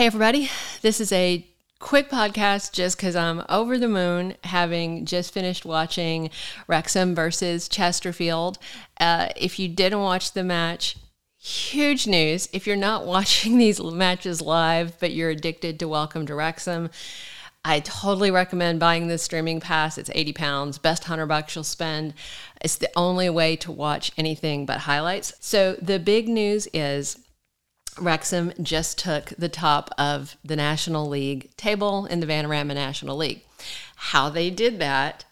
Hey, everybody. This is a quick podcast just because I'm over the moon having just finished watching Wrexham versus Chesterfield. Uh, if you didn't watch the match, huge news. If you're not watching these matches live, but you're addicted to Welcome to Wrexham, I totally recommend buying the streaming pass. It's 80 pounds, best 100 bucks you'll spend. It's the only way to watch anything but highlights. So the big news is Wrexham just took the top of the National League table in the Vanarama National League. How they did that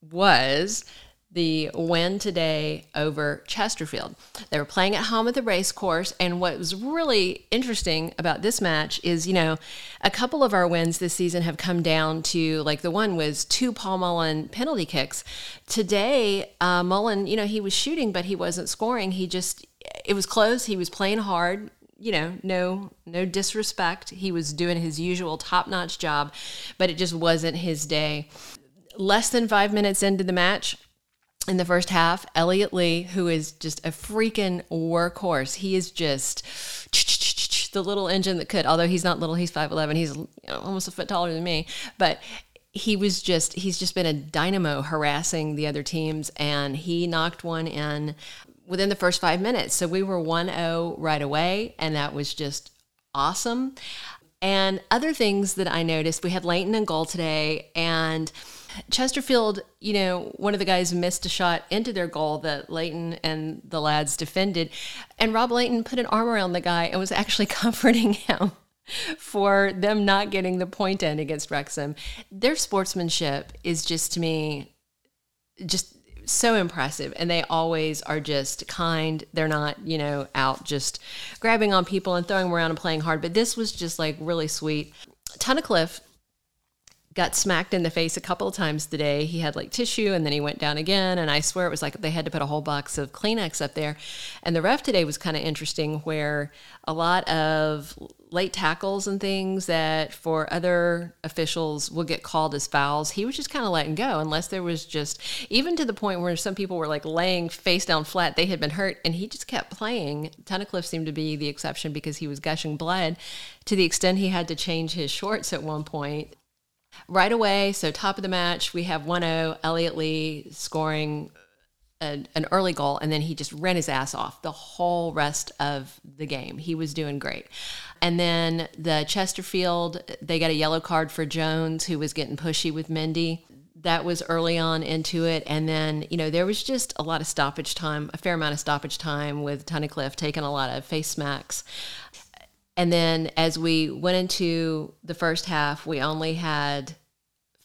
was the win today over Chesterfield. They were playing at home at the race course, and what was really interesting about this match is, you know, a couple of our wins this season have come down to like the one was two Paul Mullin penalty kicks. Today, uh, Mullin, you know, he was shooting, but he wasn't scoring. He just it was close. He was playing hard you know, no no disrespect. He was doing his usual top-notch job, but it just wasn't his day. Less than 5 minutes into the match, in the first half, Elliot Lee, who is just a freaking workhorse, he is just the little engine that could. Although he's not little, he's 5'11, he's almost a foot taller than me, but he was just he's just been a dynamo harassing the other teams and he knocked one in within the first five minutes. So we were 1 0 right away, and that was just awesome. And other things that I noticed, we had Lainton and goal today, and Chesterfield, you know, one of the guys missed a shot into their goal that Lainton and the lads defended. And Rob Lainton put an arm around the guy and was actually comforting him for them not getting the point in against Wrexham. Their sportsmanship is just to me just so impressive and they always are just kind. They're not you know out just grabbing on people and throwing them around and playing hard but this was just like really sweet. Tunnicliffe got smacked in the face a couple of times today. He had like tissue and then he went down again. And I swear it was like they had to put a whole box of Kleenex up there. And the ref today was kind of interesting where a lot of late tackles and things that for other officials will get called as fouls, he was just kind of letting go unless there was just, even to the point where some people were like laying face down flat, they had been hurt and he just kept playing. Tunnicliffe seemed to be the exception because he was gushing blood to the extent he had to change his shorts at one point right away. So top of the match, we have 1-0, Elliot Lee scoring a, an early goal, and then he just ran his ass off the whole rest of the game. He was doing great. And then the Chesterfield, they got a yellow card for Jones, who was getting pushy with Mendy. That was early on into it. And then, you know, there was just a lot of stoppage time, a fair amount of stoppage time with Tunnicliffe taking a lot of face smacks. And then as we went into the first half, we only had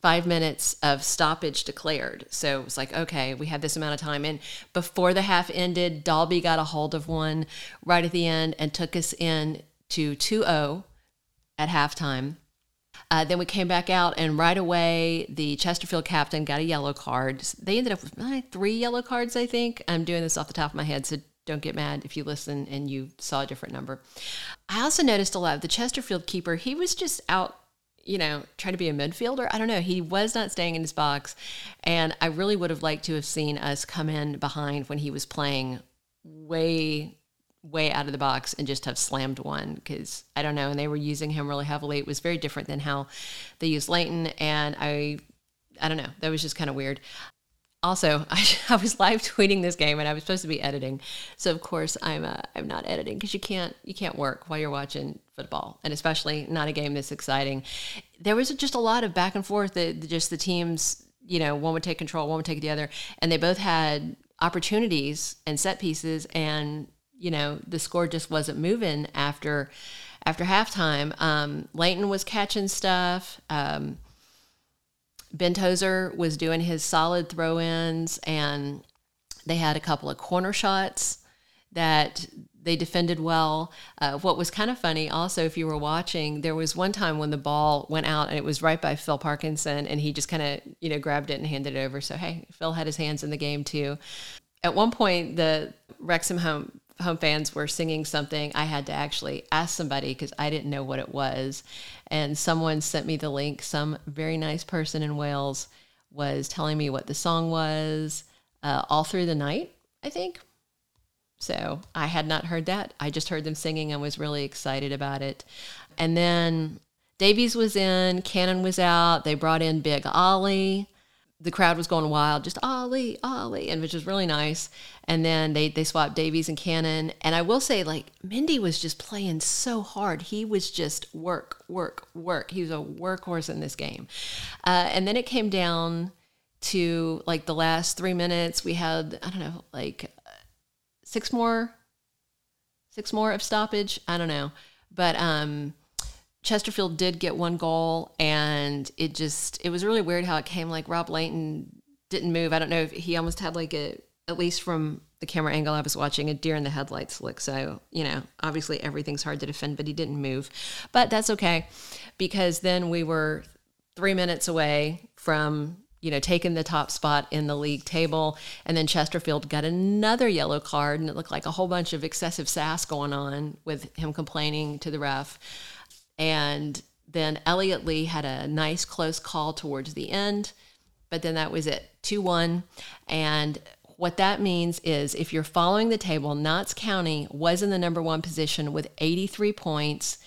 five minutes of stoppage declared. So it was like, okay, we have this amount of time. And before the half ended, Dalby got a hold of one right at the end and took us in to 2 0 at halftime. Uh, then we came back out, and right away, the Chesterfield captain got a yellow card. They ended up with uh, three yellow cards, I think. I'm doing this off the top of my head, so don't get mad if you listen and you saw a different number. I also noticed a lot of the Chesterfield keeper, he was just out, you know, trying to be a midfielder. I don't know. He was not staying in his box. And I really would have liked to have seen us come in behind when he was playing way, way out of the box and just have slammed one because I don't know. And they were using him really heavily. It was very different than how they used Lainton. And I, I don't know. That was just kind of weird also I, I, was live tweeting this game and i was supposed to be editing. So of course i'm uh, i'm not editing because you can't you can't work while you're watching football and especially not a game this exciting. There was just a lot of back and forth just the teams you know one would take control one would take the other and they both had opportunities and set pieces and you know the score just wasn't moving after after halftime. Um, Lainton was catching stuff. Um, Ben Tozer was doing his solid throw ins, and they had a couple of corner shots that they defended well. Uh, what was kind of funny, also, if you were watching, there was one time when the ball went out and it was right by Phil Parkinson, and he just kind of, you know, grabbed it and handed it over. So, hey, Phil had his hands in the game too. At one point, the Wrexham home home fans were singing something, I had to actually ask somebody because I didn't know what it was. And someone sent me the link. Some very nice person in Wales was telling me what the song was uh, all through the night, I think. So I had not heard that. I just heard them singing and was really excited about it. And then Davies was in, Cannon was out. They brought in Big Ollie. The crowd was going wild, just Ollie, Ollie, and which was really nice. And then they they swapped Davies and Cannon. And I will say, like Mendy was just playing so hard. He was just work, work, work. He was a workhorse in this game. Uh, and then it came down to like the last three minutes. We had I don't know, like six more, six more of stoppage. I don't know, but um Chesterfield did get one goal, and it just it was really weird how it came. Like Rob Lainton didn't move. I don't know if he almost had like a at least from the camera angle I was watching a deer in the headlights look. So you know, obviously everything's hard to defend, but he didn't move. But that's okay because then we were three minutes away from you know, taking the top spot in the league table. And then Chesterfield got another yellow card, and it looked like a whole bunch of excessive sass going on with him complaining to the ref. And then Elliot Lee had a nice close call towards the end, but then that was it 2 1. And what that means is if you're following the table, Notts County was in the number one position with 83 points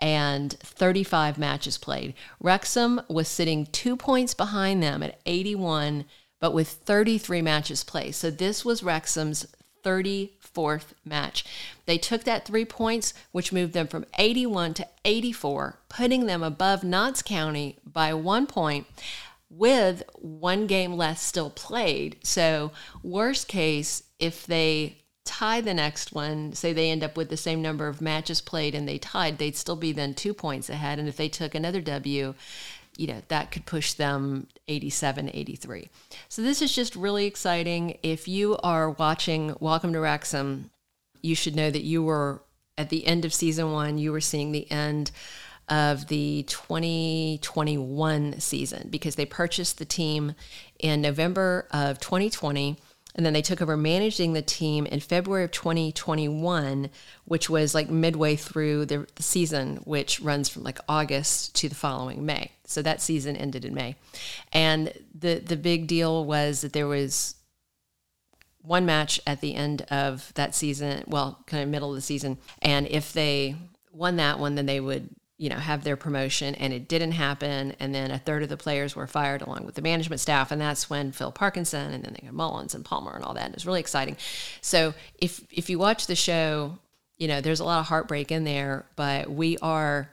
and 35 matches played. Wrexham was sitting two points behind them at 81, but with 33 matches played. So this was Wrexham's 34th match. They took that three points, which moved them from 81 to 84, putting them above Notts County by one point with one game less still played. So, worst case, if they tie the next one, say they end up with the same number of matches played and they tied, they'd still be then two points ahead. And if they took another W, you know, that could push them 87, 83. So this is just really exciting. If you are watching Welcome to Wrexham, you should know that you were at the end of season one, you were seeing the end of the 2021 season because they purchased the team in November of 2020 and then they took over managing the team in February of 2021, which was like midway through the, the, season, which runs from like August to the following May. So that season ended in May. And the, the big deal was that there was one match at the end of that season, well, kind of middle of the season. And if they won that one, then they would you know, have their promotion, and it didn't happen. And then a third of the players were fired along with the management staff, and that's when Phil Parkinson and then they got Mullins and Palmer and all that. And it was really exciting. So if if you watch the show, you know, there's a lot of heartbreak in there, but we are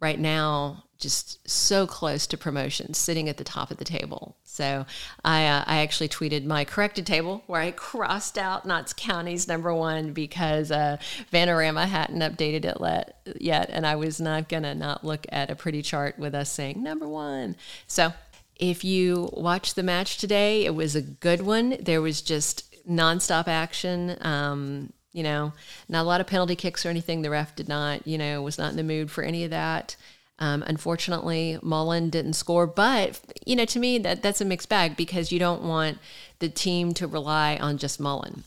right now just so close to promotion, sitting at the top of the table. So I, uh, I actually tweeted my corrected table where I crossed out Notts County's number one because uh, hadn't updated it let, yet, and I was not gonna not look at a pretty chart with us saying number one. So if you watched the match today, it was a good one. There was just nonstop action. Um, you know, not a lot of penalty kicks or anything. The ref did not, you know, was not in the mood for any of that. Um, unfortunately, Mullin didn't score, but you know, to me, that that's a mixed bag because you don't want the team to rely on just Mullin.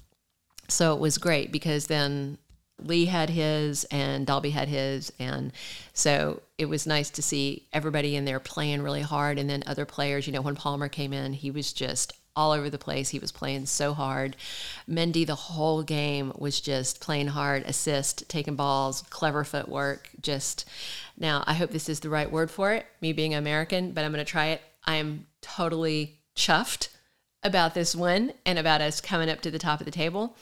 So it was great because then Lee had his and Dalby had his, and so it was nice to see everybody in there playing really hard, and then other players. You know, when Palmer came in, he was just all over the place. He was playing so hard. Mendy, the whole game, was just playing hard, assist, taking balls, clever footwork. Just now, I hope this is the right word for it, me being American, but I'm going to try it. I am totally chuffed about this win and about us coming up to the top of the table.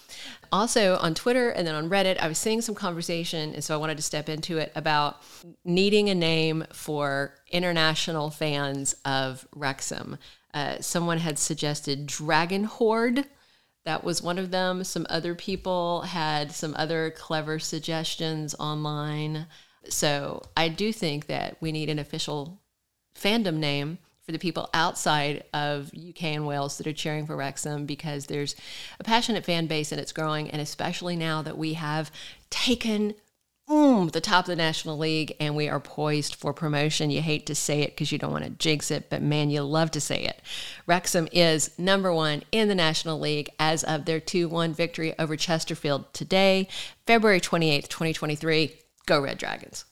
Also on Twitter and then on Reddit, I was seeing some conversation, and so I wanted to step into it about needing a name for international fans of Wrexham. Uh, someone had suggested Dragon Horde. That was one of them. Some other people had some other clever suggestions online. So I do think that we need an official fandom name for the people outside of UK and Wales that are cheering for Wrexham because there's a passionate fan base and it's growing. And especially now that we have taken boom, the top of the National League, and we are poised for promotion. You hate to say it because you don't want to jinx it, but man, you love to say it. Wrexham is number one in the National League as of their 2 1 victory over Chesterfield today, February 28th, 2023. Go Red Dragons.